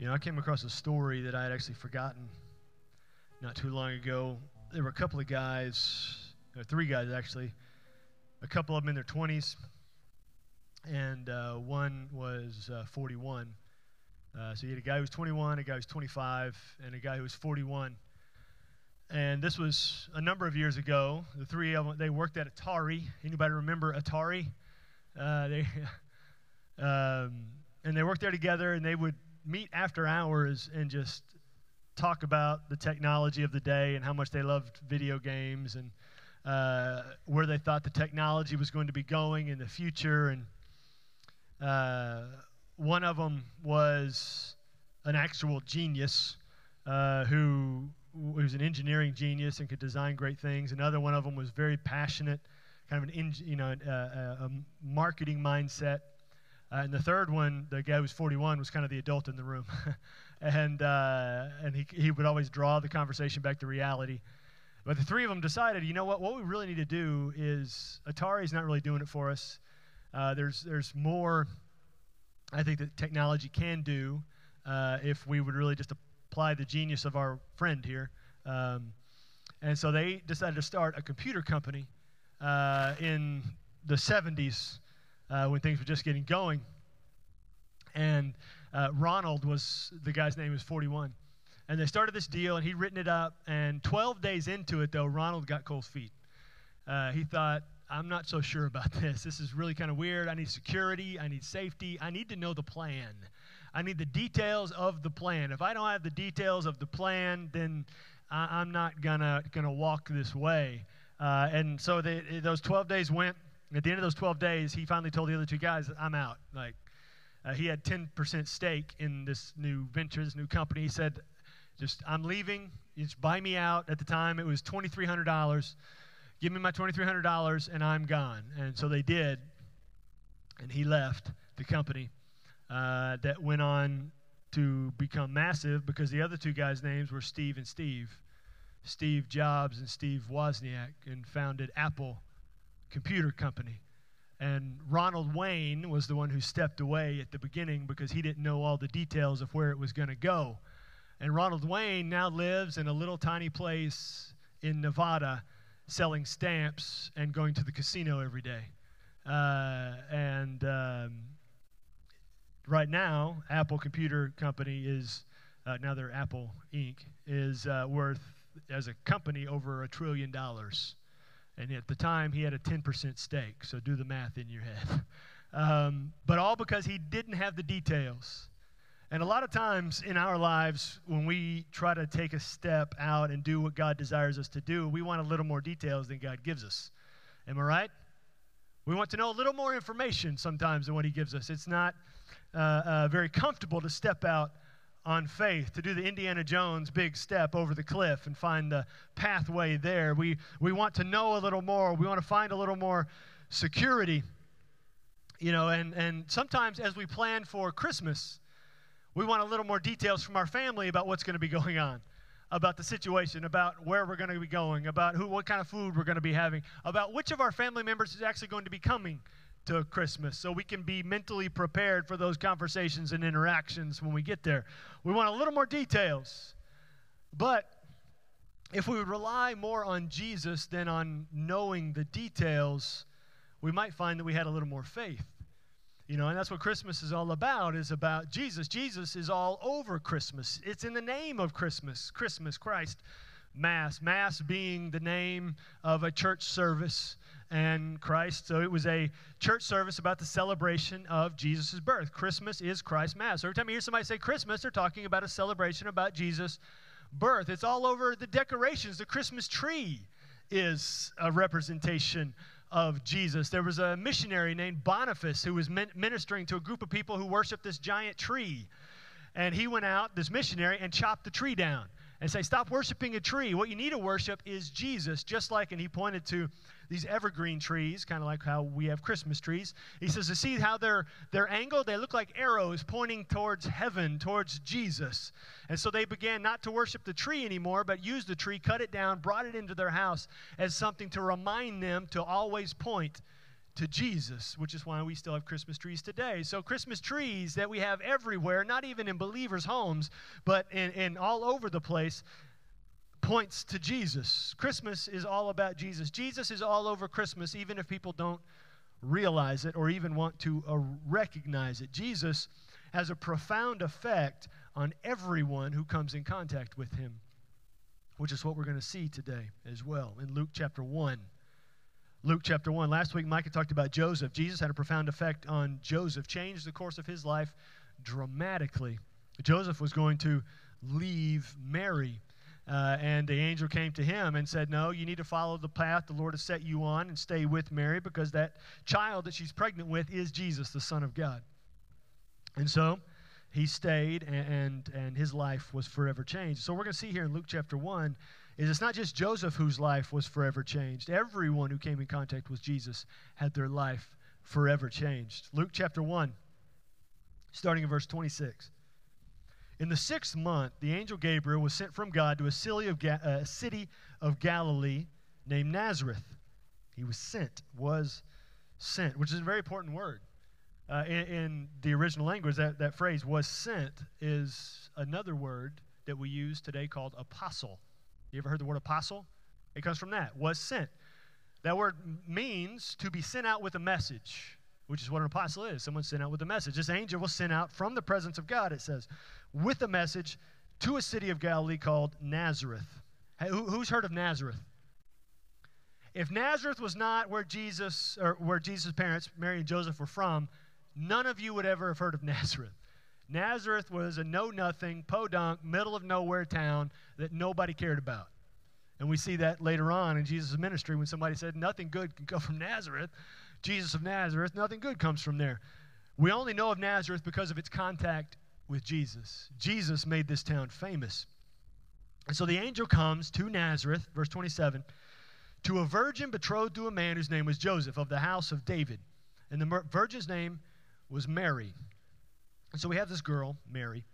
You know, I came across a story that I had actually forgotten not too long ago. There were a couple of guys, or three guys actually, a couple of them in their 20s, and uh, one was uh, 41. Uh, so you had a guy who was 21, a guy who was 25, and a guy who was 41. And this was a number of years ago. The three of them, they worked at Atari. Anybody remember Atari? Uh, they, um, and they worked there together, and they would meet after hours and just talk about the technology of the day and how much they loved video games and uh, where they thought the technology was going to be going in the future. And uh, one of them was an actual genius uh, who was an engineering genius and could design great things. Another one of them was very passionate, kind of an you know a, a, a marketing mindset. Uh, and the third one, the guy who was 41, was kind of the adult in the room. and uh, and he, he would always draw the conversation back to reality. But the three of them decided, you know what, what we really need to do is Atari's not really doing it for us. Uh, there's, there's more I think that technology can do uh, if we would really just apply the genius of our friend here. Um, and so they decided to start a computer company uh, in the 70s uh, when things were just getting going. And uh, Ronald was the guy's name was 41. And they started this deal, and he'd written it up. And 12 days into it, though, Ronald got cold feet. Uh, he thought, I'm not so sure about this. This is really kind of weird. I need security. I need safety. I need to know the plan. I need the details of the plan. If I don't have the details of the plan, then I, am not gonna gonna walk this way. Uh, and so they, those 12 days went. At the end of those 12 days, he finally told the other two guys, "I'm out." Like uh, he had 10% stake in this new venture, this new company. He said, "Just I'm leaving. Just buy me out." At the time, it was $2,300. Give me my $2,300 and I'm gone. And so they did. And he left the company uh, that went on to become massive because the other two guys' names were Steve and Steve. Steve Jobs and Steve Wozniak, and founded Apple Computer Company. And Ronald Wayne was the one who stepped away at the beginning because he didn't know all the details of where it was going to go. And Ronald Wayne now lives in a little tiny place in Nevada selling stamps and going to the casino every day. Uh, and um, right now, Apple Computer Company is, uh, now they're Apple Inc., is uh, worth as a company over a trillion dollars. And at the time, he had a 10% stake. So do the math in your head. Um, but all because he didn't have the details. And a lot of times in our lives, when we try to take a step out and do what God desires us to do, we want a little more details than God gives us. Am I right? We want to know a little more information sometimes than what He gives us. It's not uh, uh, very comfortable to step out on faith, to do the Indiana Jones big step over the cliff and find the pathway there. We, we want to know a little more. We want to find a little more security. You know, and, and sometimes as we plan for Christmas, we want a little more details from our family about what's going to be going on, about the situation, about where we're going to be going, about who, what kind of food we're going to be having, about which of our family members is actually going to be coming to Christmas so we can be mentally prepared for those conversations and interactions when we get there. We want a little more details. But if we would rely more on Jesus than on knowing the details, we might find that we had a little more faith. You know, and that's what Christmas is all about, is about Jesus. Jesus is all over Christmas. It's in the name of Christmas, Christmas, Christ, Mass. Mass being the name of a church service and Christ. So it was a church service about the celebration of Jesus' birth. Christmas is Christ's Mass. So every time you hear somebody say Christmas, they're talking about a celebration about Jesus' birth. It's all over the decorations. The Christmas tree is a representation of Jesus. There was a missionary named Boniface who was ministering to a group of people who worshiped this giant tree. And he went out, this missionary, and chopped the tree down and say, Stop worshiping a tree. What you need to worship is Jesus. Just like, and he pointed to these evergreen trees, kind of like how we have Christmas trees. He says, to see how they're, they're angled, they look like arrows pointing towards heaven, towards Jesus. And so they began not to worship the tree anymore, but used the tree, cut it down, brought it into their house as something to remind them to always point to Jesus, which is why we still have Christmas trees today. So, Christmas trees that we have everywhere, not even in believers' homes, but in, in all over the place, points to Jesus. Christmas is all about Jesus. Jesus is all over Christmas, even if people don't realize it or even want to uh, recognize it. Jesus has a profound effect on everyone who comes in contact with him, which is what we're going to see today as well in Luke chapter 1. Luke chapter 1. Last week, Micah talked about Joseph. Jesus had a profound effect on Joseph, changed the course of his life dramatically. Joseph was going to leave Mary. Uh, and the angel came to him and said, No, you need to follow the path the Lord has set you on and stay with Mary because that child that she's pregnant with is Jesus, the Son of God. And so he stayed, and, and, and his life was forever changed. So we're going to see here in Luke chapter 1 is it's not just Joseph whose life was forever changed. Everyone who came in contact with Jesus had their life forever changed. Luke chapter 1, starting in verse 26. In the sixth month, the angel Gabriel was sent from God to a city of, Ga- uh, city of Galilee named Nazareth. He was sent, was sent, which is a very important word. Uh, in, in, the original language, that, that phrase was sent is another word that we use today called apostle. You ever heard the word apostle? It comes from that, was sent. That word means to be sent out with a message, which is what an apostle is. Someone sent out with a message. This angel was sent out from the presence of God, it says, with a message to a city of Galilee called Nazareth. Hey, who, who's heard of Nazareth? If Nazareth was not where Jesus or where Jesus' parents, Mary and Joseph, were from, none of you would ever have heard of Nazareth. Nazareth was a know nothing, podunk, middle of nowhere town that nobody cared about. And we see that later on in Jesus' ministry when somebody said, Nothing good can come from Nazareth. Jesus of Nazareth, nothing good comes from there. We only know of Nazareth because of its contact with Jesus. Jesus made this town famous. And so the angel comes to Nazareth, verse 27, to a virgin betrothed to a man whose name was Joseph of the house of David. And the virgin's name was Mary. And so we have this girl, Mary,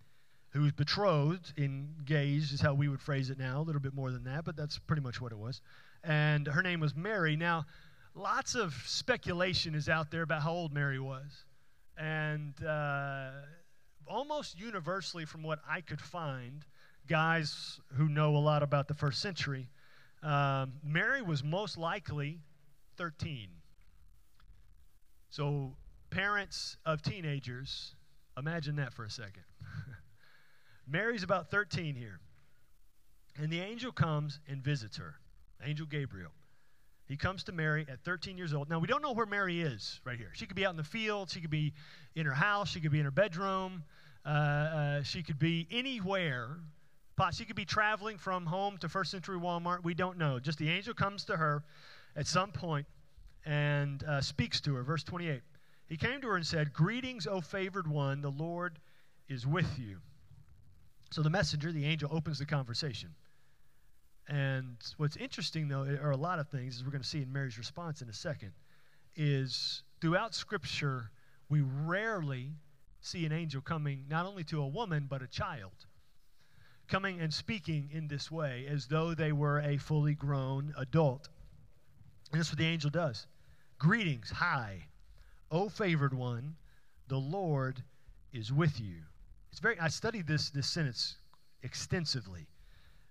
who's betrothed, engaged is how we would phrase it now, a little bit more than that, but that's pretty much what it was. And her name was Mary. Now, lots of speculation is out there about how old Mary was. And uh, almost universally, from what I could find, guys who know a lot about the first century, um, Mary was most likely 13. So, parents of teenagers, imagine that for a second. Mary's about 13 here. And the angel comes and visits her, Angel Gabriel. He comes to Mary at 13 years old. Now, we don't know where Mary is right here. She could be out in the field, she could be in her house, she could be in her bedroom, uh, uh, she could be anywhere. She could be traveling from home to first century Walmart. We don't know. Just the angel comes to her at some point and uh, speaks to her. Verse 28. He came to her and said, Greetings, O favored one, the Lord is with you. So the messenger, the angel, opens the conversation. And what's interesting, though, are a lot of things, as we're going to see in Mary's response in a second, is throughout Scripture, we rarely see an angel coming not only to a woman, but a child, coming and speaking in this way as though they were a fully grown adult. And that's what the angel does. Greetings, hi, O favored one, the Lord is with you. It's very, I studied this, this sentence extensively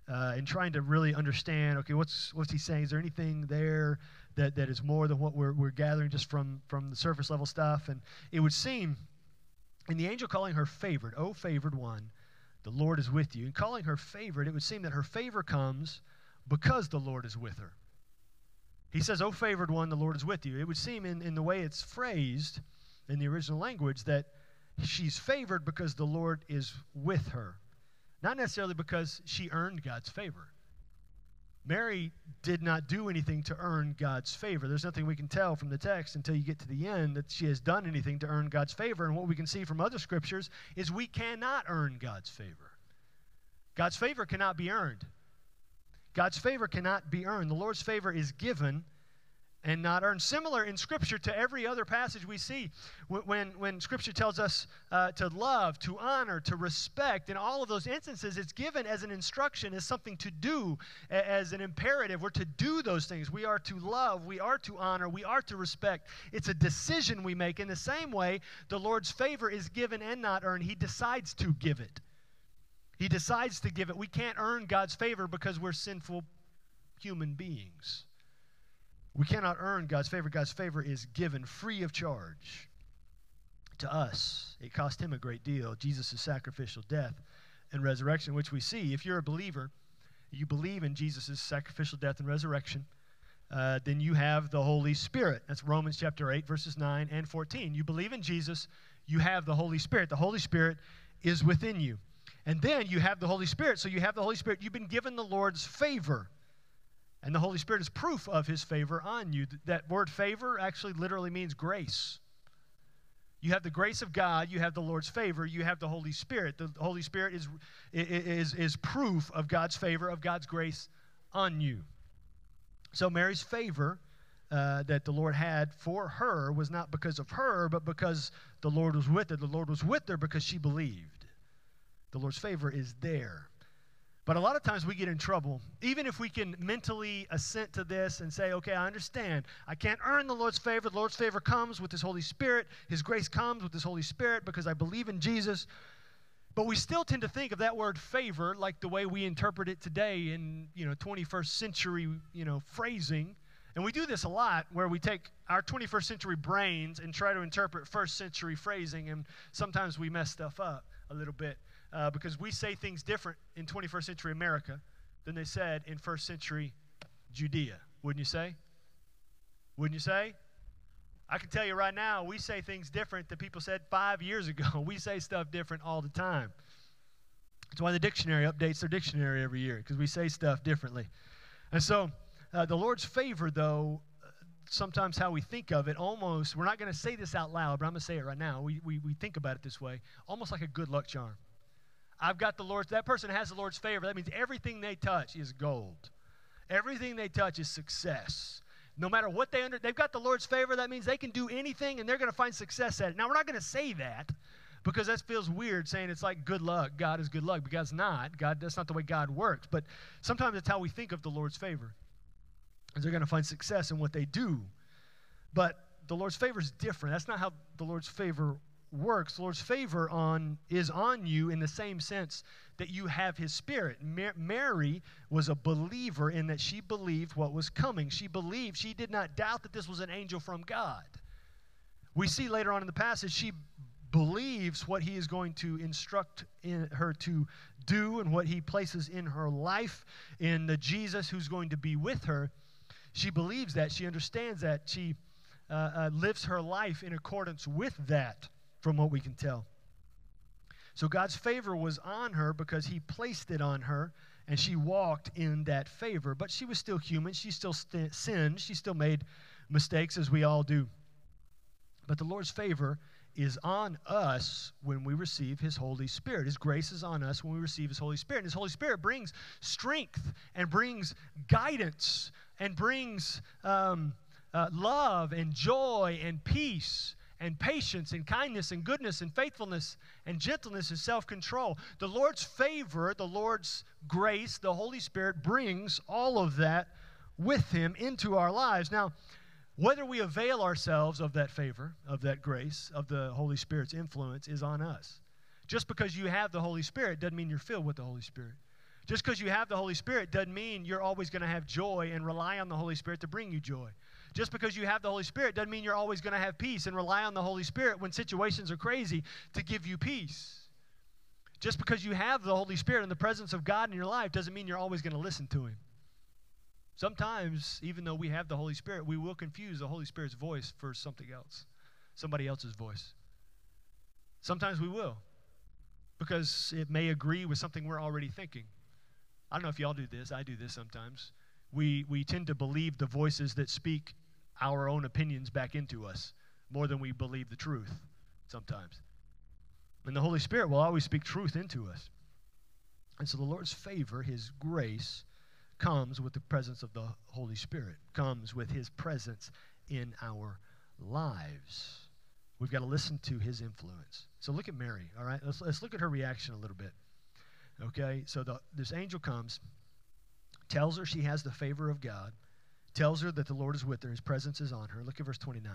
uh, in trying to really understand okay, what's, what's he saying? Is there anything there that, that is more than what we're, we're gathering just from, from the surface level stuff? And it would seem, in the angel calling her favored, oh, favored one, the Lord is with you. And calling her favored, it would seem that her favor comes because the Lord is with her. He says, Oh, favored one, the Lord is with you. It would seem in, in the way it's phrased in the original language that she's favored because the Lord is with her, not necessarily because she earned God's favor. Mary did not do anything to earn God's favor. There's nothing we can tell from the text until you get to the end that she has done anything to earn God's favor. And what we can see from other scriptures is we cannot earn God's favor. God's favor cannot be earned. God's favor cannot be earned. The Lord's favor is given, and not earned. Similar in Scripture to every other passage we see when, when Scripture tells us uh, to love, to honor, to respect. In all of those instances, it's given as an instruction, as something to do, as an imperative. We're to do those things. We are to love, we are to honor, we are to respect. It's a decision we make. In the same way, the Lord's favor is given and not earned. He decides to give it. He decides to give it. We can't earn God's favor because we're sinful human beings. We cannot earn God's favor. God's favor is given free of charge to us. It cost him a great deal. Jesus' sacrificial death and resurrection, which we see. If you're a believer, you believe in Jesus' sacrificial death and resurrection, uh, then you have the Holy Spirit. That's Romans chapter 8, verses 9 and 14. You believe in Jesus, you have the Holy Spirit. The Holy Spirit is within you. And then you have the Holy Spirit. So you have the Holy Spirit. You've been given the Lord's favor. And the Holy Spirit is proof of his favor on you. That word favor actually literally means grace. You have the grace of God, you have the Lord's favor, you have the Holy Spirit. The Holy Spirit is, is, is proof of God's favor, of God's grace on you. So Mary's favor uh, that the Lord had for her was not because of her, but because the Lord was with her. The Lord was with her because she believed. The Lord's favor is there. But a lot of times we get in trouble, even if we can mentally assent to this and say, okay, I understand. I can't earn the Lord's favor. The Lord's favor comes with His Holy Spirit. His grace comes with His Holy Spirit because I believe in Jesus. But we still tend to think of that word favor like the way we interpret it today in, you know, 21st century, you know, phrasing. And we do this a lot where we take our 21st century brains and try to interpret first century phrasing, and sometimes we mess stuff up a little bit uh, because we say things different in 21st century America than they said in first century Judea. Wouldn't you say? Wouldn't you say? I can tell you right now, we say things different than people said five years ago. We say stuff different all the time. That's why the dictionary updates their dictionary every year, because we say stuff differently. And so, uh, the Lord's favor, though, sometimes how we think of it almost, we're not going to say this out loud, but I'm going to say it right now. We, we, we think about it this way almost like a good luck charm. I've got the Lord's, that person has the Lord's favor. That means everything they touch is gold. Everything they touch is success. No matter what they under, they've got the Lord's favor. That means they can do anything and they're going to find success at it. Now, we're not going to say that because that feels weird saying it's like good luck. God is good luck because not. God, that's not the way God works. But sometimes that's how we think of the Lord's favor. Is they're going to find success in what they do. But the Lord's favor is different. That's not how the Lord's favor works, Lord's favor on is on you in the same sense that you have his spirit. Mary was a believer in that she believed what was coming. She believed, she did not doubt that this was an angel from God. We see later on in the passage she believes what he is going to instruct in her to do and what he places in her life in the Jesus who's going to be with her. She believes that, she understands that, she uh, uh, lives her life in accordance with that from what we can tell. So God's favor was on her because he placed it on her and she walked in that favor. But she was still human. She still st- sinned. She still made mistakes, as we all do. But the Lord's favor is on us when we receive His Holy Spirit. His grace is on us when we receive His Holy Spirit. And His Holy Spirit brings strength and brings guidance and brings um, uh, love and joy and peace and patience and kindness and goodness and faithfulness and gentleness and self control. The Lord's favor, the Lord's grace, the Holy Spirit brings all of that with Him into our lives. Now, whether we avail ourselves of that favor, of that grace, of the Holy Spirit's influence is on us. Just because you have the Holy Spirit doesn't mean you're filled with the Holy Spirit. Just because you have the Holy Spirit doesn't mean you're always going to have joy and rely on the Holy Spirit to bring you joy. Just because you have the Holy Spirit doesn't mean you're always going to have peace and rely on the Holy Spirit when situations are crazy to give you peace. Just because you have the Holy Spirit and the presence of God in your life doesn't mean you're always going to listen to Him. Sometimes, even though we have the Holy Spirit, we will confuse the Holy Spirit's voice for something else, somebody else's voice. Sometimes we will, because it may agree with something we're already thinking. I don't know if y'all do this. I do this sometimes. We, we tend to believe the voices that speak our own opinions back into us more than we believe the truth sometimes. And the Holy Spirit will always speak truth into us. And so the Lord's favor, His grace, comes with the presence of the Holy Spirit, comes with his presence in our lives. We've got to listen to his influence. So look at Mary, all right? Let's, let's look at her reaction a little bit. Okay, so the, this angel comes, tells her she has the favor of God, tells her that the Lord is with her, his presence is on her. Look at verse 29.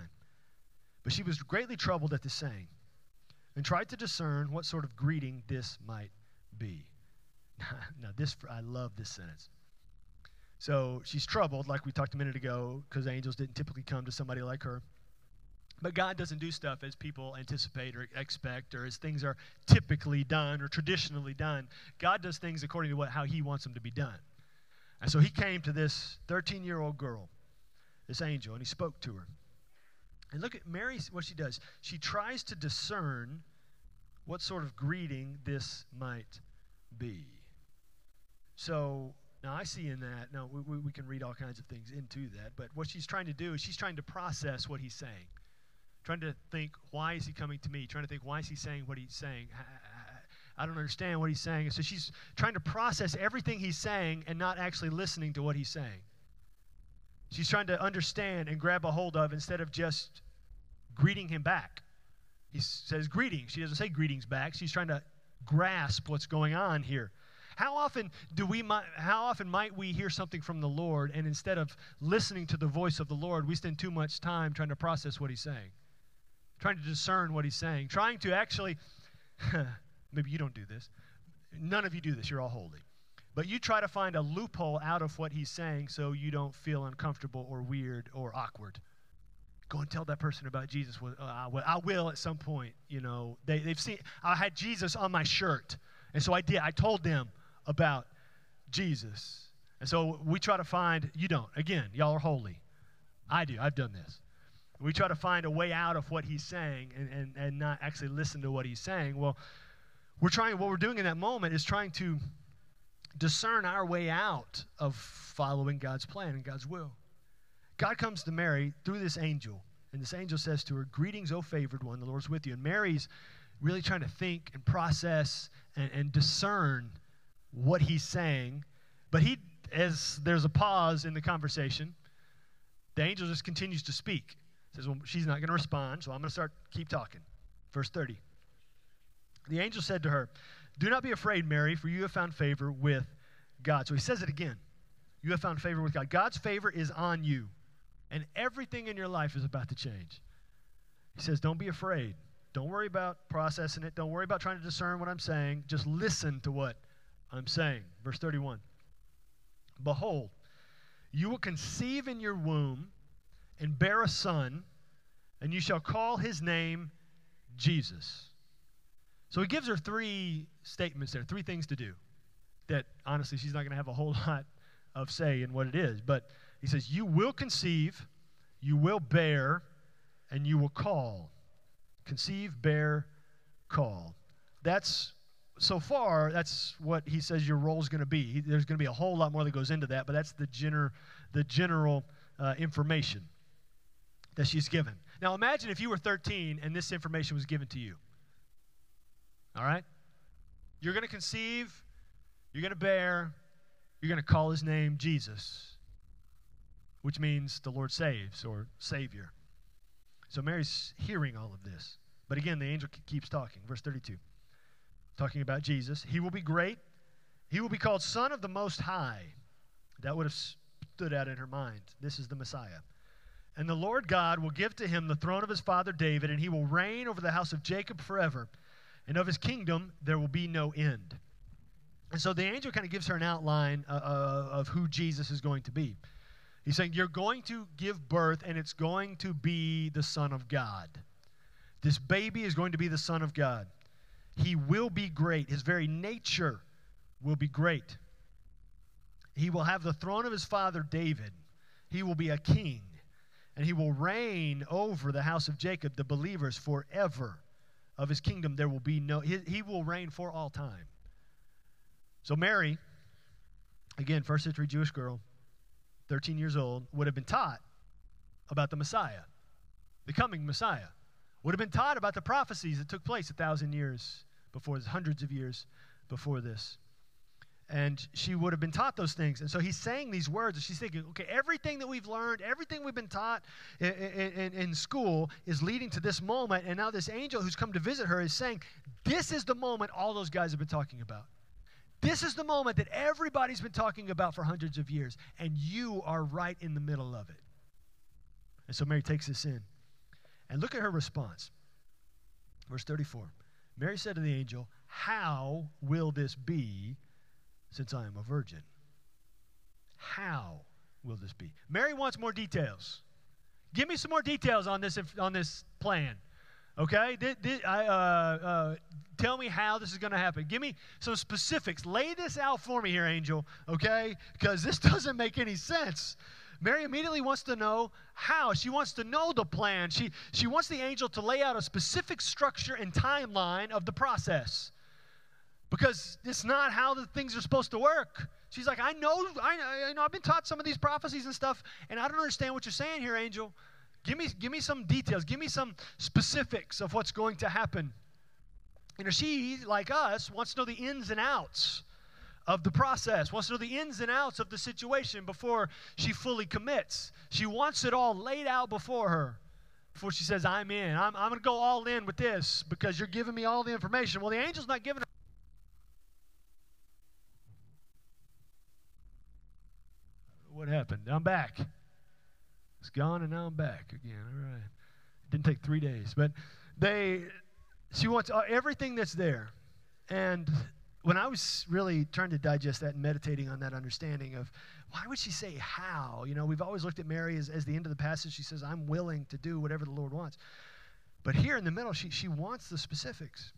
But she was greatly troubled at this saying and tried to discern what sort of greeting this might be. now, this, I love this sentence. So she's troubled, like we talked a minute ago, because angels didn't typically come to somebody like her. But God doesn't do stuff as people anticipate or expect or as things are typically done or traditionally done. God does things according to what, how He wants them to be done. And so He came to this 13 year old girl, this angel, and He spoke to her. And look at Mary, what she does. She tries to discern what sort of greeting this might be. So now I see in that, now we, we, can read all kinds of things into that, but what she's trying to do is she's trying to process what he's saying. Trying to think, why is he coming to me? Trying to think, why is he saying what he's saying? I don't understand what he's saying. So she's trying to process everything he's saying and not actually listening to what he's saying. She's trying to understand and grab a hold of instead of just greeting him back. He says greetings. She doesn't say greetings back. She's trying to grasp what's going on here. How often do we how often might we hear something from the Lord and instead of listening to the voice of the Lord, we spend too much time trying to process what he's saying. Trying to discern what he's saying, trying to actually maybe you don't do this. None of you do this. You're all holy. But you try to find a loophole out of what he's saying so you don't feel uncomfortable or weird or awkward. Go and tell that person about Jesus. Uh, I will at some point. You know, they, they've seen, I had Jesus on my shirt. And so I did. I told them about Jesus. And so we try to find, you don't. Again, y'all are holy. I do. I've done this. We try to find a way out of what he's saying and, and, and not actually listen to what he's saying. Well, we're trying, what we're doing in that moment is trying to discern our way out of following God's plan and God's will. God comes to Mary through this angel, and this angel says to her, Greetings, O favored one, the Lord's with you. And Mary's really trying to think and process and, and discern what he's saying. But he, as there's a pause in the conversation, the angel just continues to speak. Says, Well, she's not going to respond, so I'm going to start keep talking. Verse 30. The angel said to her, do not be afraid, Mary, for you have found favor with God. So he says it again. You have found favor with God. God's favor is on you, and everything in your life is about to change. He says, Don't be afraid. Don't worry about processing it. Don't worry about trying to discern what I'm saying. Just listen to what I'm saying. Verse 31 Behold, you will conceive in your womb and bear a son, and you shall call his name Jesus. So he gives her three statements there, three things to do that honestly she's not going to have a whole lot of say in what it is. But he says, You will conceive, you will bear, and you will call. Conceive, bear, call. That's so far, that's what he says your role is going to be. There's going to be a whole lot more that goes into that, but that's the, gener- the general uh, information that she's given. Now, imagine if you were 13 and this information was given to you. All right? You're going to conceive, you're going to bear, you're going to call his name Jesus, which means the Lord saves or Savior. So Mary's hearing all of this. But again, the angel keeps talking. Verse 32, talking about Jesus. He will be great. He will be called Son of the Most High. That would have stood out in her mind. This is the Messiah. And the Lord God will give to him the throne of his father David, and he will reign over the house of Jacob forever and of his kingdom there will be no end. And so the angel kind of gives her an outline uh, uh, of who Jesus is going to be. He's saying, You're going to give birth, and it's going to be the Son of God. This baby is going to be the Son of God. He will be great. His very nature will be great. He will have the throne of his father David. He will be a king, and he will reign over the house of Jacob, the believers, forever of his kingdom, there will be no, he, he will reign for all time. So, Mary, again, first century Jewish girl, 13 years old, would have been taught about the Messiah, the coming Messiah. Would have been taught about the prophecies that took place a thousand years before this, hundreds of years before this. And she would have been taught those things. And so he's saying these words, and she's thinking, okay, everything that we've learned, everything we've been taught in, in, in, school is leading to this moment. And now this angel who's come to visit her is saying, this is the moment all those guys have been talking about. This is the moment that everybody's been talking about for hundreds of years, and you are right in the middle of it. And so Mary takes this in. And look at her response. Verse 34 Mary said to the angel, How will this be since I am a virgin? How will this be? Mary wants more details. Give me some more details on this, on this plan. Okay? Did, did, I, uh, uh, tell me how this is going to happen. Give me some specifics. Lay this out for me here, angel. Okay? Because this doesn't make any sense. Mary immediately wants to know how. She wants to know the plan. She, she wants the angel to lay out a specific structure and timeline of the process. Because it's not how the things are supposed to work. She's like, I know, I, I know, I've been taught some of these prophecies and stuff, and I don't understand what you're saying here, angel. Give me, give me some details. Give me some specifics of what's going to happen. You know, she, like us, wants to know the ins and outs of the process, wants to know the ins and outs of the situation before she fully commits. She wants it all laid out before her before she says, I'm in. I'm, I'm going to go all in with this because you're giving me all the information. Well, the angel's not giving her. What happened? I'm back. It's gone, and now I'm back again. All right. It didn't take three days, but they. She wants uh, everything that's there, and when I was really trying to digest that and meditating on that understanding of why would she say how? You know, we've always looked at Mary as, as the end of the passage. She says, I'm willing to do whatever the Lord wants. But here in the middle, she, she wants the specifics.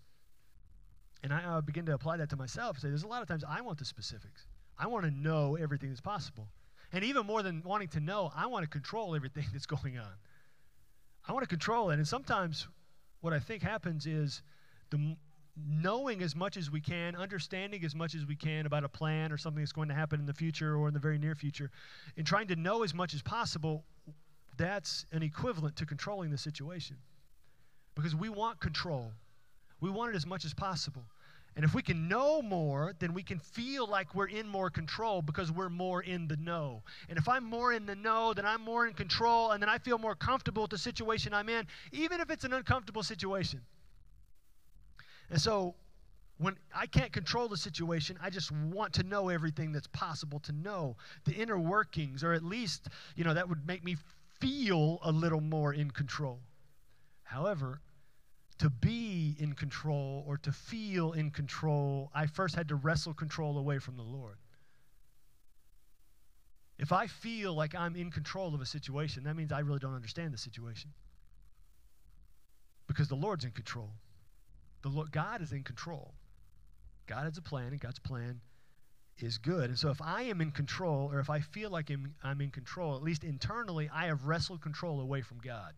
And I begin to apply that to myself. Say, there's a lot of times I want the specifics. I want to know everything that's possible. And even more than wanting to know, I want to control everything that's going on. I want to control it. And sometimes what I think happens is the knowing as much as we can, understanding as much as we can about a plan or something that's going to happen in the future or in the very near future, and trying to know as much as possible, that's an equivalent to controlling the situation. Because we want control. We want it as much as possible. And if we can know more, then we can feel like we're in more control because we're more in the know. And if I'm more in the know, then I'm more in control, and then I feel more comfortable with the situation I'm in, even if it's an uncomfortable situation. And so when I can't control the situation, I just want to know everything that's possible to know, the inner workings, or at least, you know, that would make me feel a little more in control. However, to be in control or to feel in control, I first had to wrestle control away from the Lord. If I feel like I'm in control of a situation, that means I really don't understand the situation. Because the Lord's in control. The Lord, God is in control. God has a plan, and God's plan is good. And so if I am in control, or if I feel like I'm, I'm in control, at least internally, I have wrestled control away from God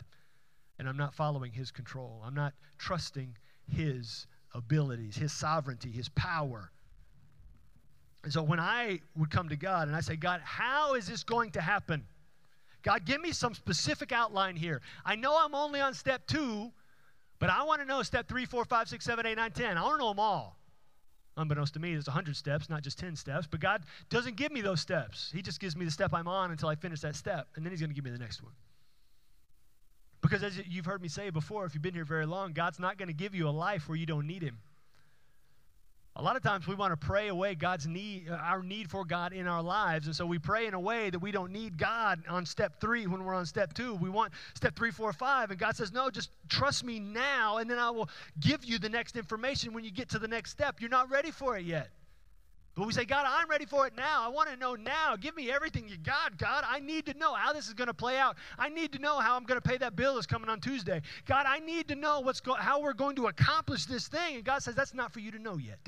and I'm not following his control. I'm not trusting his abilities, his sovereignty, his power. And so when I would come to God and I say, God, how is this going to happen? God, give me some specific outline here. I know I'm only on step two, but I want to know step three, four, five, six, seven, eight, nine, ten. I want to know them all. Unbeknownst to me, there's 100 steps, not just 10 steps, but God doesn't give me those steps. He just gives me the step I'm on until I finish that step, and then He's going to give me the next one. Because as you've heard me say before, if you've been here very long, God's not going to give you a life where you don't need Him. A lot of times we want to pray away God's need, uh, our need for God in our lives. And so we pray in a way that we don't need God on step three when we're on step two. We want step three, four, five. And God says, No, just trust me now, and then I will give you the next information when you get to the next step. You're not ready for it yet. But we say, God, I'm ready for it now. I want to know now. Give me everything you got, God. I need to know how this is going to play out. I need to know how I'm going to pay that bill that's coming on Tuesday. God, I need to know what's go- how we're going to accomplish this thing. And God says, that's not for you to know yet.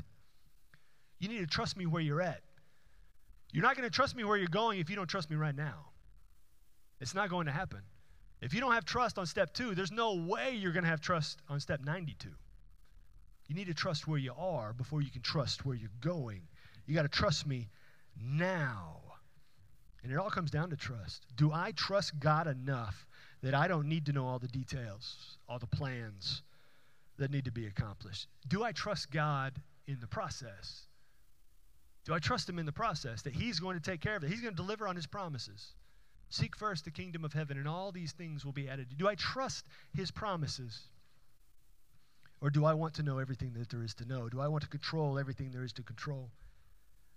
You need to trust me where you're at. You're not going to trust me where you're going if you don't trust me right now. It's not going to happen. If you don't have trust on step two, there's no way you're going to have trust on step 92. You need to trust where you are before you can trust where you're going. You got to trust me now. And it all comes down to trust. Do I trust God enough that I don't need to know all the details, all the plans that need to be accomplished? Do I trust God in the process? Do I trust him in the process that he's going to take care of it? He's going to deliver on his promises. Seek first the kingdom of heaven, and all these things will be added. Do I trust his promises? Or do I want to know everything that there is to know? Do I want to control everything there is to control?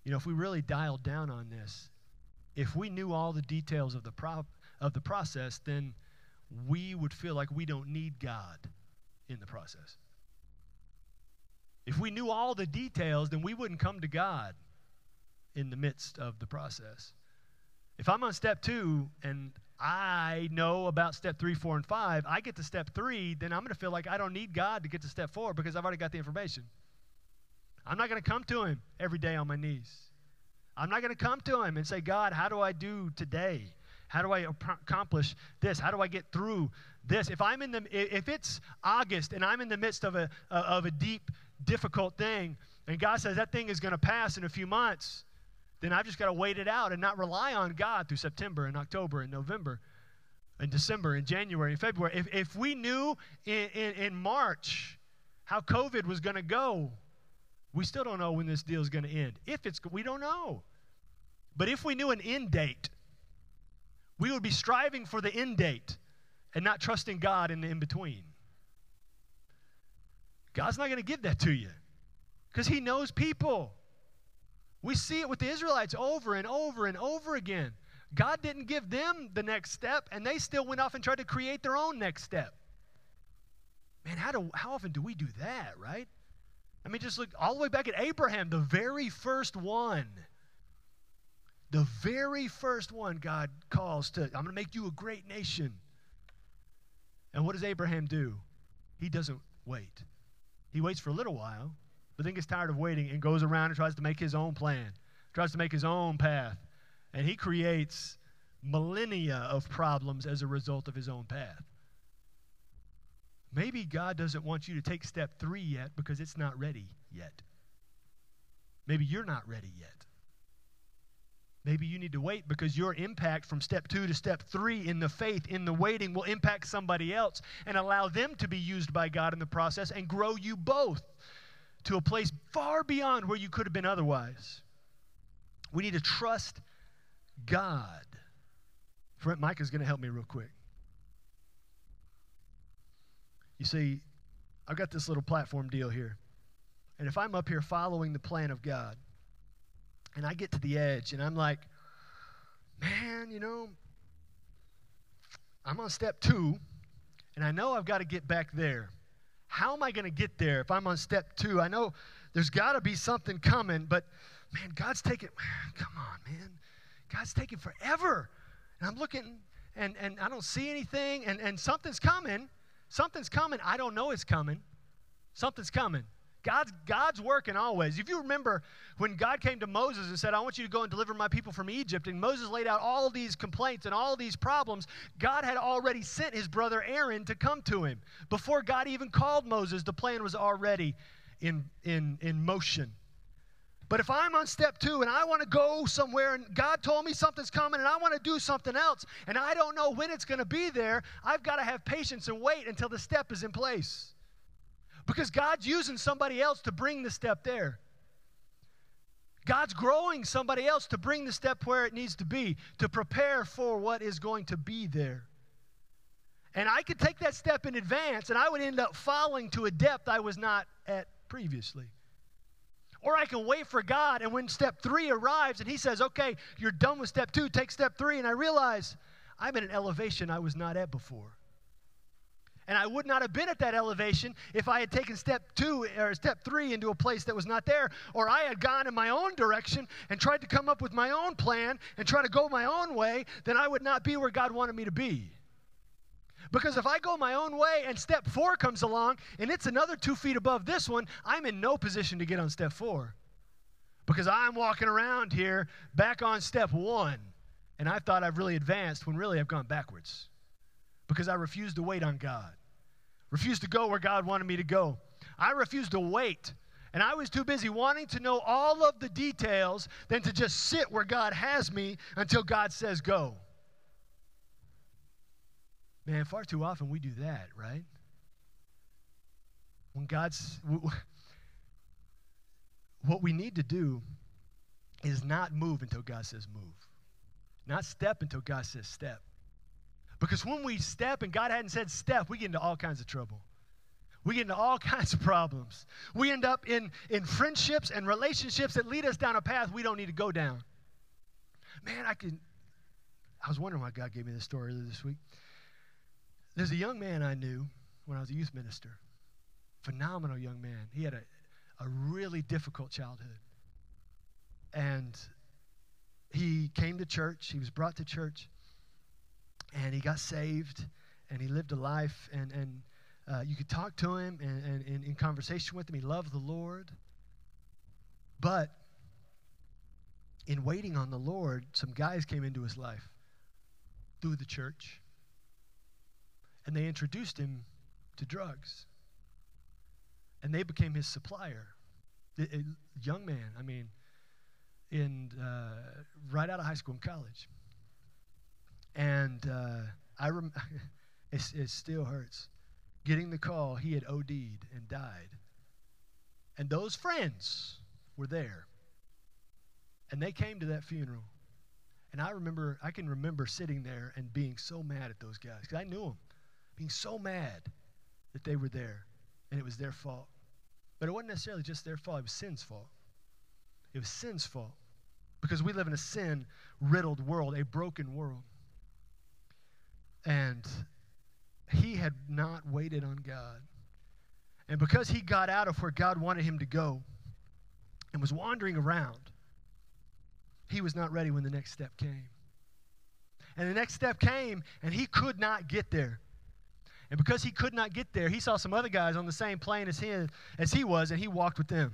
You know, if we really dialed down on this, if we knew all the details of the, pro- of the process, then we would feel like we don't need God in the process. If we knew all the details, then we wouldn't come to God in the midst of the process. If I'm on step two and I know about step three, four, and five, I get to step three, then I'm going to feel like I don't need God to get to step four because I've already got the information. I'm not going to come to Him every day on my knees. I'm not going to come to Him and say, God, how do I do today? How do I accomplish this? How do I get through this? If I'm in the, if it's August and I'm in the midst of a of a deep, difficult thing, and God says that thing is going to pass in a few months, then I've just got to wait it out and not rely on God through September and October and November and December and January and February. If, if we knew in, in, in March how COVID was going to go, we still don't know when this deal is going to end. If it's, we don't know. But if we knew an end date, we would be striving for the end date and not trusting God in the in between. God's not going to give that to you because He knows people. We see it with the Israelites over and over and over again. God didn't give them the next step, and they still went off and tried to create their own next step. Man, how, do, how often do we do that, right? I mean, just look all the way back at Abraham, the very first one. The very first one God calls to, I'm going to make you a great nation. And what does Abraham do? He doesn't wait. He waits for a little while, but then gets tired of waiting and goes around and tries to make his own plan, tries to make his own path. And he creates millennia of problems as a result of his own path. Maybe God doesn't want you to take step three yet because it's not ready yet. Maybe you're not ready yet. Maybe you need to wait because your impact from step two to step three in the faith, in the waiting, will impact somebody else and allow them to be used by God in the process and grow you both to a place far beyond where you could have been otherwise. We need to trust God. Friend is going to help me real quick. You see, I've got this little platform deal here. And if I'm up here following the plan of God, and I get to the edge, and I'm like, man, you know, I'm on step two, and I know I've got to get back there. How am I going to get there if I'm on step two? I know there's got to be something coming, but man, God's taking, come on, man. God's taking forever. And I'm looking and, and I don't see anything, and, and something's coming. Something's coming. I don't know it's coming. Something's coming. God's, God's working always. If you remember when God came to Moses and said, I want you to go and deliver my people from Egypt, and Moses laid out all these complaints and all these problems, God had already sent his brother Aaron to come to him. Before God even called Moses, the plan was already in, in, in motion. But if I'm on step two and I want to go somewhere and God told me something's coming and I want to do something else and I don't know when it's going to be there, I've got to have patience and wait until the step is in place. Because God's using somebody else to bring the step there. God's growing somebody else to bring the step where it needs to be, to prepare for what is going to be there. And I could take that step in advance and I would end up falling to a depth I was not at previously. Or I can wait for God, and when step three arrives and He says, okay, you're done with step two, take step three, and I realize I'm at an elevation I was not at before. And I would not have been at that elevation if I had taken step two or step three into a place that was not there, or I had gone in my own direction and tried to come up with my own plan and try to go my own way, then I would not be where God wanted me to be. Because if I go my own way and step four comes along and it's another two feet above this one, I'm in no position to get on step four. Because I'm walking around here back on step one and I thought I've really advanced when really I've gone backwards because I refused to wait on God. Refused to go where God wanted me to go. I refused to wait. And I was too busy wanting to know all of the details than to just sit where God has me until God says go. Man, far too often we do that, right? When God's. What we need to do is not move until God says move, not step until God says step. Because when we step and God hadn't said step, we get into all kinds of trouble. We get into all kinds of problems. We end up in, in friendships and relationships that lead us down a path we don't need to go down. Man, I can. I was wondering why God gave me this story this week. There's a young man I knew when I was a youth minister. Phenomenal young man. He had a, a really difficult childhood. And he came to church, he was brought to church, and he got saved, and he lived a life, and, and uh, you could talk to him and, and, and in conversation with him. He loved the Lord. But in waiting on the Lord, some guys came into his life through the church, and they introduced him to drugs. And they became his supplier. A, a young man, I mean, in uh, right out of high school and college. And uh, I rem- it, it still hurts. Getting the call, he had OD'd and died. And those friends were there. And they came to that funeral. And I remember, I can remember sitting there and being so mad at those guys because I knew them, being so mad that they were there and it was their fault. But it wasn't necessarily just their fault, it was sin's fault. It was sin's fault because we live in a sin riddled world, a broken world. And he had not waited on God. And because he got out of where God wanted him to go and was wandering around, he was not ready when the next step came. And the next step came, and he could not get there. And because he could not get there, he saw some other guys on the same plane as him as he was, and he walked with them.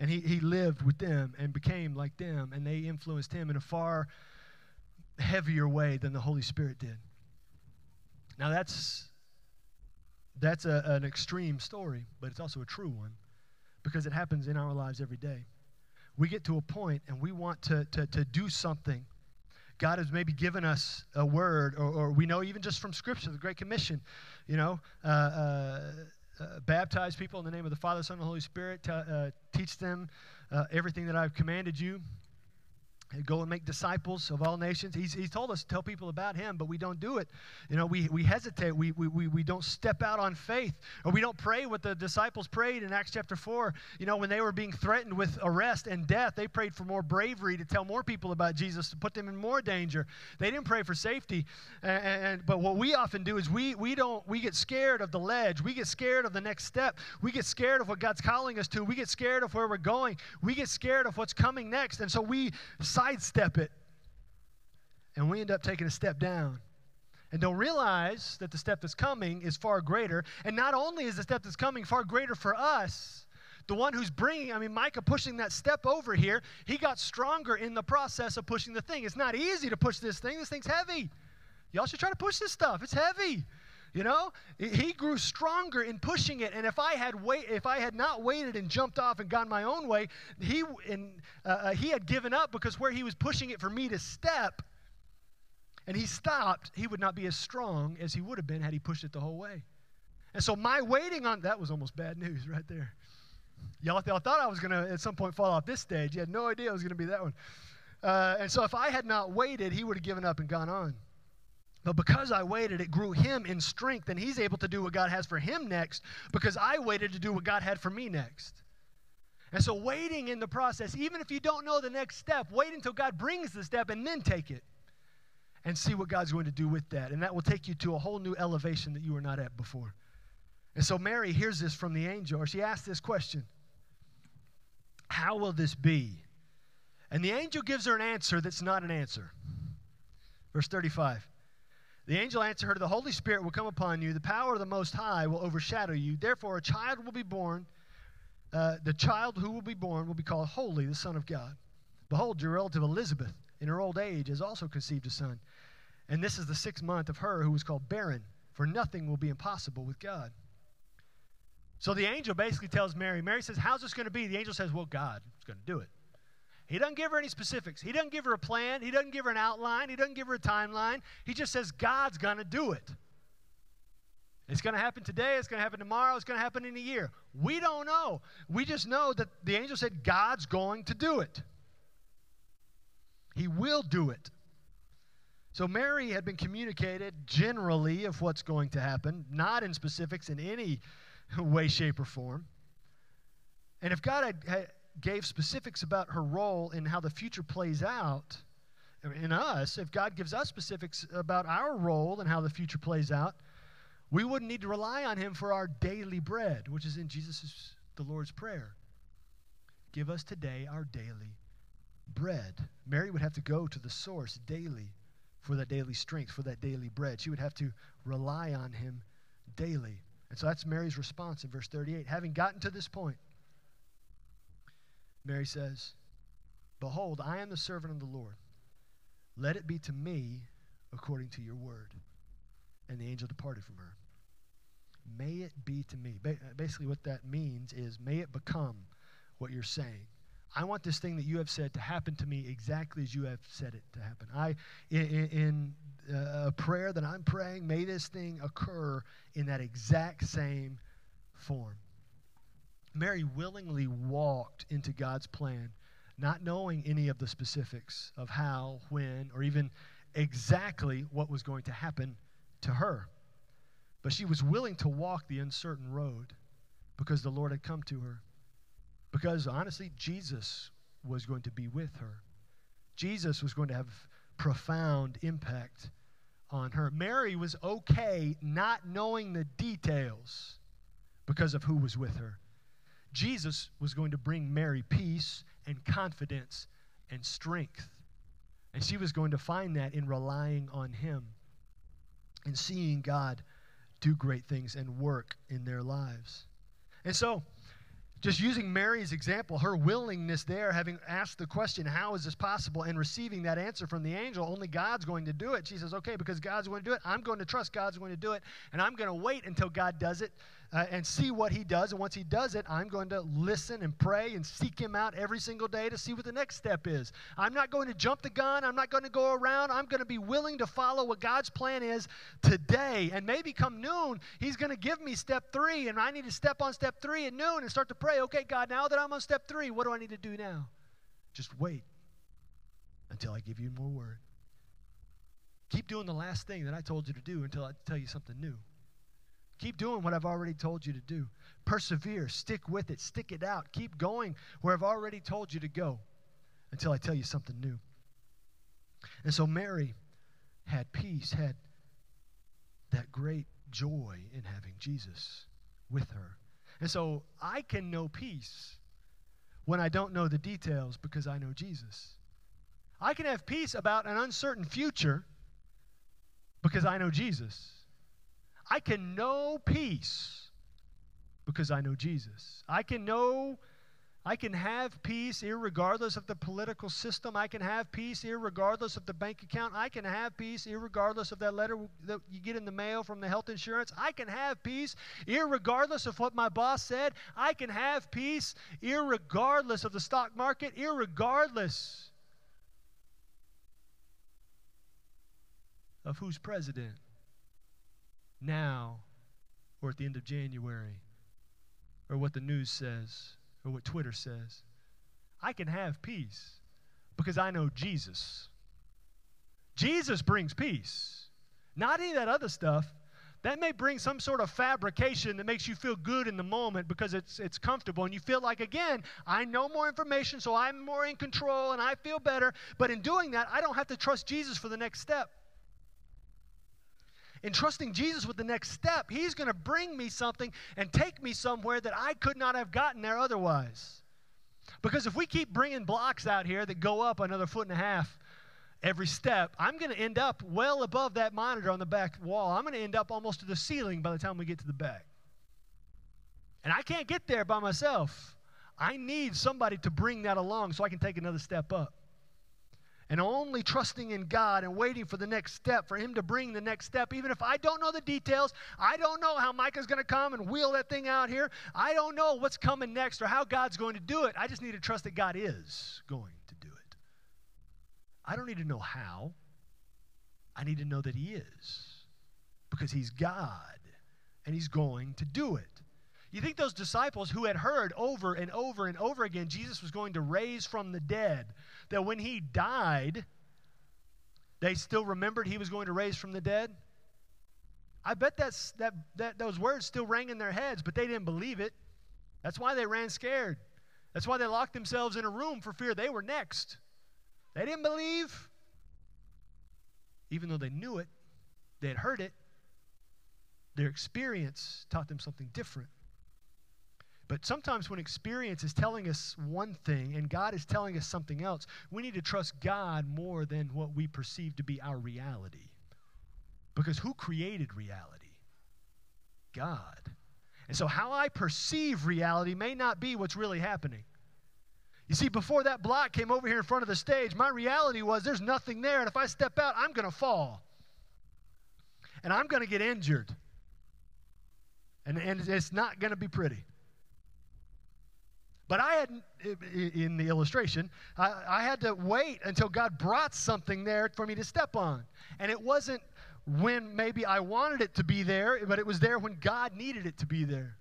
And he, he lived with them and became like them, and they influenced him in a far heavier way than the Holy Spirit did. Now, that's, that's a, an extreme story, but it's also a true one because it happens in our lives every day. We get to a point and we want to, to, to do something. God has maybe given us a word, or, or we know even just from Scripture, the Great Commission, you know, uh, uh, uh, baptize people in the name of the Father, Son, and Holy Spirit, uh, teach them uh, everything that I've commanded you go and make disciples of all nations. He's, he's told us to tell people about him but we don't do it. You know we, we hesitate. We, we, we, we don't step out on faith or we don't pray what the disciples prayed in acts chapter 4 you know when they were being threatened with arrest and death they prayed for more bravery to tell more people about jesus to put them in more danger. They didn't pray for safety. And, and but what we often do is we, we don't we get scared of the ledge. We get scared of the next step. We get scared of what god's calling us to. We get scared of where we're going. We get scared of what's coming next. And so we sidestep it. And we end up taking a step down and don't realize that the step that's coming is far greater. And not only is the step that's coming far greater for us, the one who's bringing, I mean, Micah pushing that step over here, he got stronger in the process of pushing the thing. It's not easy to push this thing, this thing's heavy. Y'all should try to push this stuff, it's heavy. You know, he grew stronger in pushing it. And if I had wait, if I had not waited and jumped off and gone my own way, he and uh, uh, he had given up because where he was pushing it for me to step, and he stopped, he would not be as strong as he would have been had he pushed it the whole way. And so my waiting on that was almost bad news right there. Y'all, y'all thought I was going to at some point fall off this stage. You had no idea it was going to be that one. Uh, and so if I had not waited, he would have given up and gone on. But because I waited, it grew him in strength, and he's able to do what God has for him next because I waited to do what God had for me next. And so, waiting in the process, even if you don't know the next step, wait until God brings the step and then take it and see what God's going to do with that. And that will take you to a whole new elevation that you were not at before. And so, Mary hears this from the angel, or she asks this question How will this be? And the angel gives her an answer that's not an answer. Verse 35. The angel answered her, The Holy Spirit will come upon you, the power of the Most High will overshadow you. Therefore, a child will be born. Uh, the child who will be born will be called Holy, the Son of God. Behold, your relative Elizabeth, in her old age, has also conceived a son. And this is the sixth month of her who was called barren, for nothing will be impossible with God. So the angel basically tells Mary, Mary says, How's this going to be? The angel says, Well, God is going to do it. He doesn't give her any specifics. He doesn't give her a plan. He doesn't give her an outline. He doesn't give her a timeline. He just says, God's going to do it. It's going to happen today. It's going to happen tomorrow. It's going to happen in a year. We don't know. We just know that the angel said, God's going to do it. He will do it. So Mary had been communicated generally of what's going to happen, not in specifics in any way, shape, or form. And if God had, had gave specifics about her role in how the future plays out in us, if God gives us specifics about our role and how the future plays out, we wouldn't need to rely on him for our daily bread, which is in Jesus' the Lord's prayer. Give us today our daily bread. Mary would have to go to the source daily for that daily strength, for that daily bread. She would have to rely on him daily. And so that's Mary's response in verse 38. Having gotten to this point, Mary says, Behold, I am the servant of the Lord. Let it be to me according to your word. And the angel departed from her. May it be to me. Basically, what that means is, may it become what you're saying. I want this thing that you have said to happen to me exactly as you have said it to happen. I, in, in uh, a prayer that I'm praying, may this thing occur in that exact same form. Mary willingly walked into God's plan, not knowing any of the specifics of how, when, or even exactly what was going to happen to her. But she was willing to walk the uncertain road because the Lord had come to her. Because honestly, Jesus was going to be with her. Jesus was going to have profound impact on her. Mary was okay not knowing the details because of who was with her. Jesus was going to bring Mary peace and confidence and strength. And she was going to find that in relying on him and seeing God do great things and work in their lives. And so, just using Mary's example, her willingness there, having asked the question, How is this possible? and receiving that answer from the angel, only God's going to do it. She says, Okay, because God's going to do it, I'm going to trust God's going to do it, and I'm going to wait until God does it uh, and see what He does. And once He does it, I'm going to listen and pray and seek Him out every single day to see what the next step is. I'm not going to jump the gun, I'm not going to go around. I'm going to be willing to follow what God's plan is today. And maybe come noon, He's going to give me step three, and I need to step on step three at noon and start to pray okay, God, now that I'm on step three, what do I need to do now? Just wait until I give you more word. Keep doing the last thing that I told you to do until I tell you something new. Keep doing what I've already told you to do. Persevere, stick with it, stick it out. Keep going where I've already told you to go until I tell you something new. And so Mary had peace, had that great joy in having Jesus with her. And so I can know peace when I don't know the details because I know Jesus. I can have peace about an uncertain future because I know Jesus. I can know peace because I know Jesus. I can know I can have peace regardless of the political system. I can have peace regardless of the bank account. I can have peace regardless of that letter that you get in the mail from the health insurance. I can have peace regardless of what my boss said. I can have peace regardless of the stock market, regardless of who's president now or at the end of January or what the news says or what Twitter says. I can have peace because I know Jesus. Jesus brings peace, not any of that other stuff. That may bring some sort of fabrication that makes you feel good in the moment because it's, it's comfortable and you feel like, again, I know more information, so I'm more in control and I feel better. But in doing that, I don't have to trust Jesus for the next step in trusting Jesus with the next step, He's going to bring me something and take me somewhere that I could not have gotten there otherwise. Because if we keep bringing blocks out here that go up another foot and a half every step, I'm going to end up well above that monitor on the back wall. I'm going to end up almost to the ceiling by the time we get to the back. And I can't get there by myself. I need somebody to bring that along so I can take another step up and only trusting in God and waiting for the next step, for Him to bring the next step. Even if I don't know the details, I don't know how Micah's going to come and wheel that thing out here. I don't know what's coming next or how God's going to do it. I just need to trust that God is going to do it. I don't need to know how, I need to know that He is because He's God and He's going to do it. You think those disciples who had heard over and over and over again Jesus was going to raise from the dead, that when he died, they still remembered he was going to raise from the dead? I bet that's, that, that those words still rang in their heads, but they didn't believe it. That's why they ran scared. That's why they locked themselves in a room for fear they were next. They didn't believe, even though they knew it, they had heard it. Their experience taught them something different. But sometimes when experience is telling us one thing and God is telling us something else, we need to trust God more than what we perceive to be our reality. Because who created reality? God. And so, how I perceive reality may not be what's really happening. You see, before that block came over here in front of the stage, my reality was there's nothing there, and if I step out, I'm going to fall. And I'm going to get injured. And, and it's not going to be pretty. But I hadn't, in the illustration, I, I, had to wait until God brought something there for me to step on. And it wasn't when maybe I wanted it to be there, but it was there when God needed it to be there.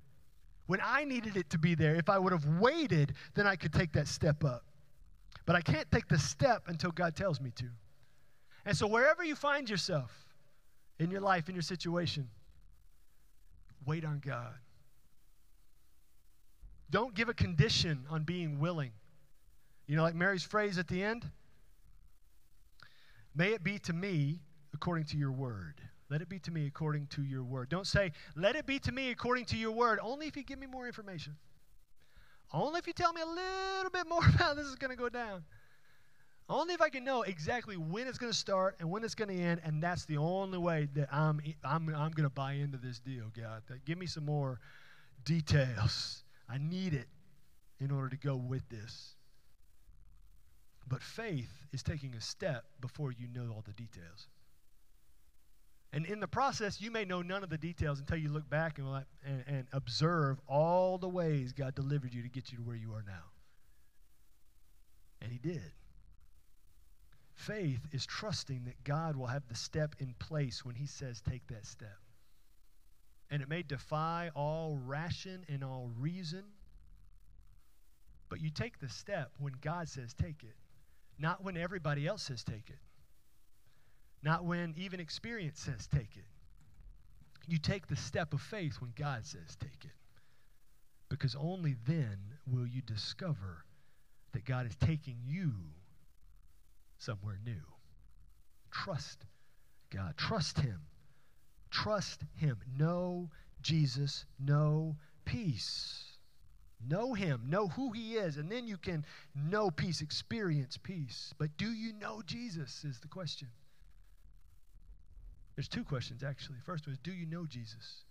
When I needed it to be there, if I would have waited, then I could take that step up. But I can't take the step until God tells me to. And so, wherever you find yourself in your life, in your situation, wait on God. Don't give a condition on being willing. You know, like Mary's phrase at the end May it be to me according to your word. Let it be to me according to your word. Don't say, let it be to me according to your word, only if you give me more information. Only if you tell me a little bit more about how this is going to go down. Only if I can know exactly when it's going to start and when it's going to end, and that's the only way that I'm, I'm, I'm going to buy into this deal, God. Give me some more details. I need it in order to go with this. But faith is taking a step before you know all the details. And in the process, you may know none of the details until you look back and, and, and, observe all the ways God delivered you to get you to where you are now. And He did. Faith is trusting that God will have the step in place when He says, take that step. And it may defy all ration and all reason, but you take the step when God says, take it, not when everybody else says, take it. Not when even experience says take it. You take the step of faith when God says take it. Because only then will you discover that God is taking you somewhere new. Trust God. Trust Him. Trust Him. Know Jesus. Know peace. Know Him. Know who He is. And then you can know peace, experience peace. But do you know Jesus? Is the question. There's two questions, actually. First one is Do you know Jesus?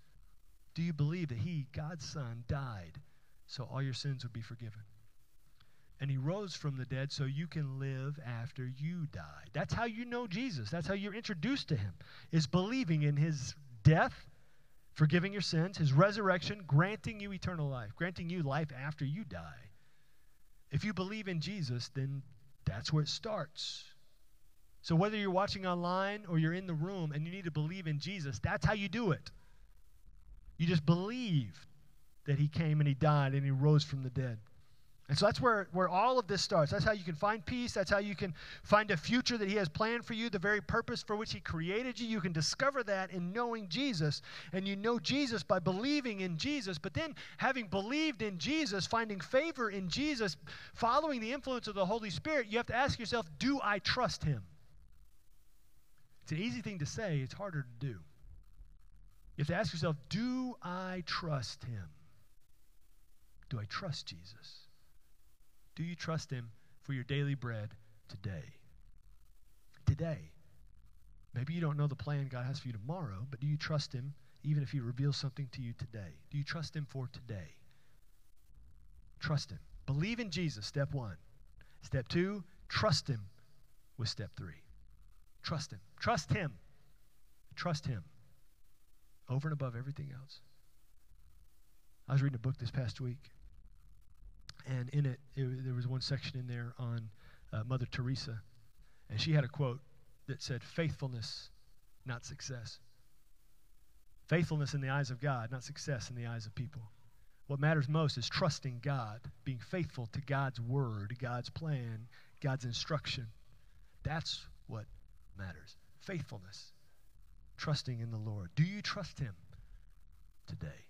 Do you believe that He, God's Son, died so all your sins would be forgiven? And He rose from the dead so you can live after you die. That's how you know Jesus. That's how you're introduced to Him, is believing in His death, forgiving your sins, His resurrection, granting you eternal life, granting you life after you die. If you believe in Jesus, then that's where it starts. So, whether you're watching online or you're in the room and you need to believe in Jesus, that's how you do it. You just believe that He came and He died and He rose from the dead. And so that's where, where all of this starts. That's how you can find peace. That's how you can find a future that He has planned for you, the very purpose for which He created you. You can discover that in knowing Jesus. And you know Jesus by believing in Jesus. But then, having believed in Jesus, finding favor in Jesus, following the influence of the Holy Spirit, you have to ask yourself do I trust Him? It's an easy thing to say, it's harder to do. You have to ask yourself do I trust him? Do I trust Jesus? Do you trust him for your daily bread today? Today. Maybe you don't know the plan God has for you tomorrow, but do you trust him even if he reveals something to you today? Do you trust him for today? Trust him. Believe in Jesus, step one. Step two, trust him with step three. Trust Him. Trust Him. Trust Him over and above everything else. I was reading a book this past week, and in it, it, there was one section in there on uh, Mother Teresa, and she had a quote that said, "Faithfulness, not success. Faithfulness in the eyes of God, not success in the eyes of people. What matters most is trusting God, being faithful to God's word, God's plan, God's instruction. That's what matters. Faithfulness, trusting in the Lord. Do you trust Him today?"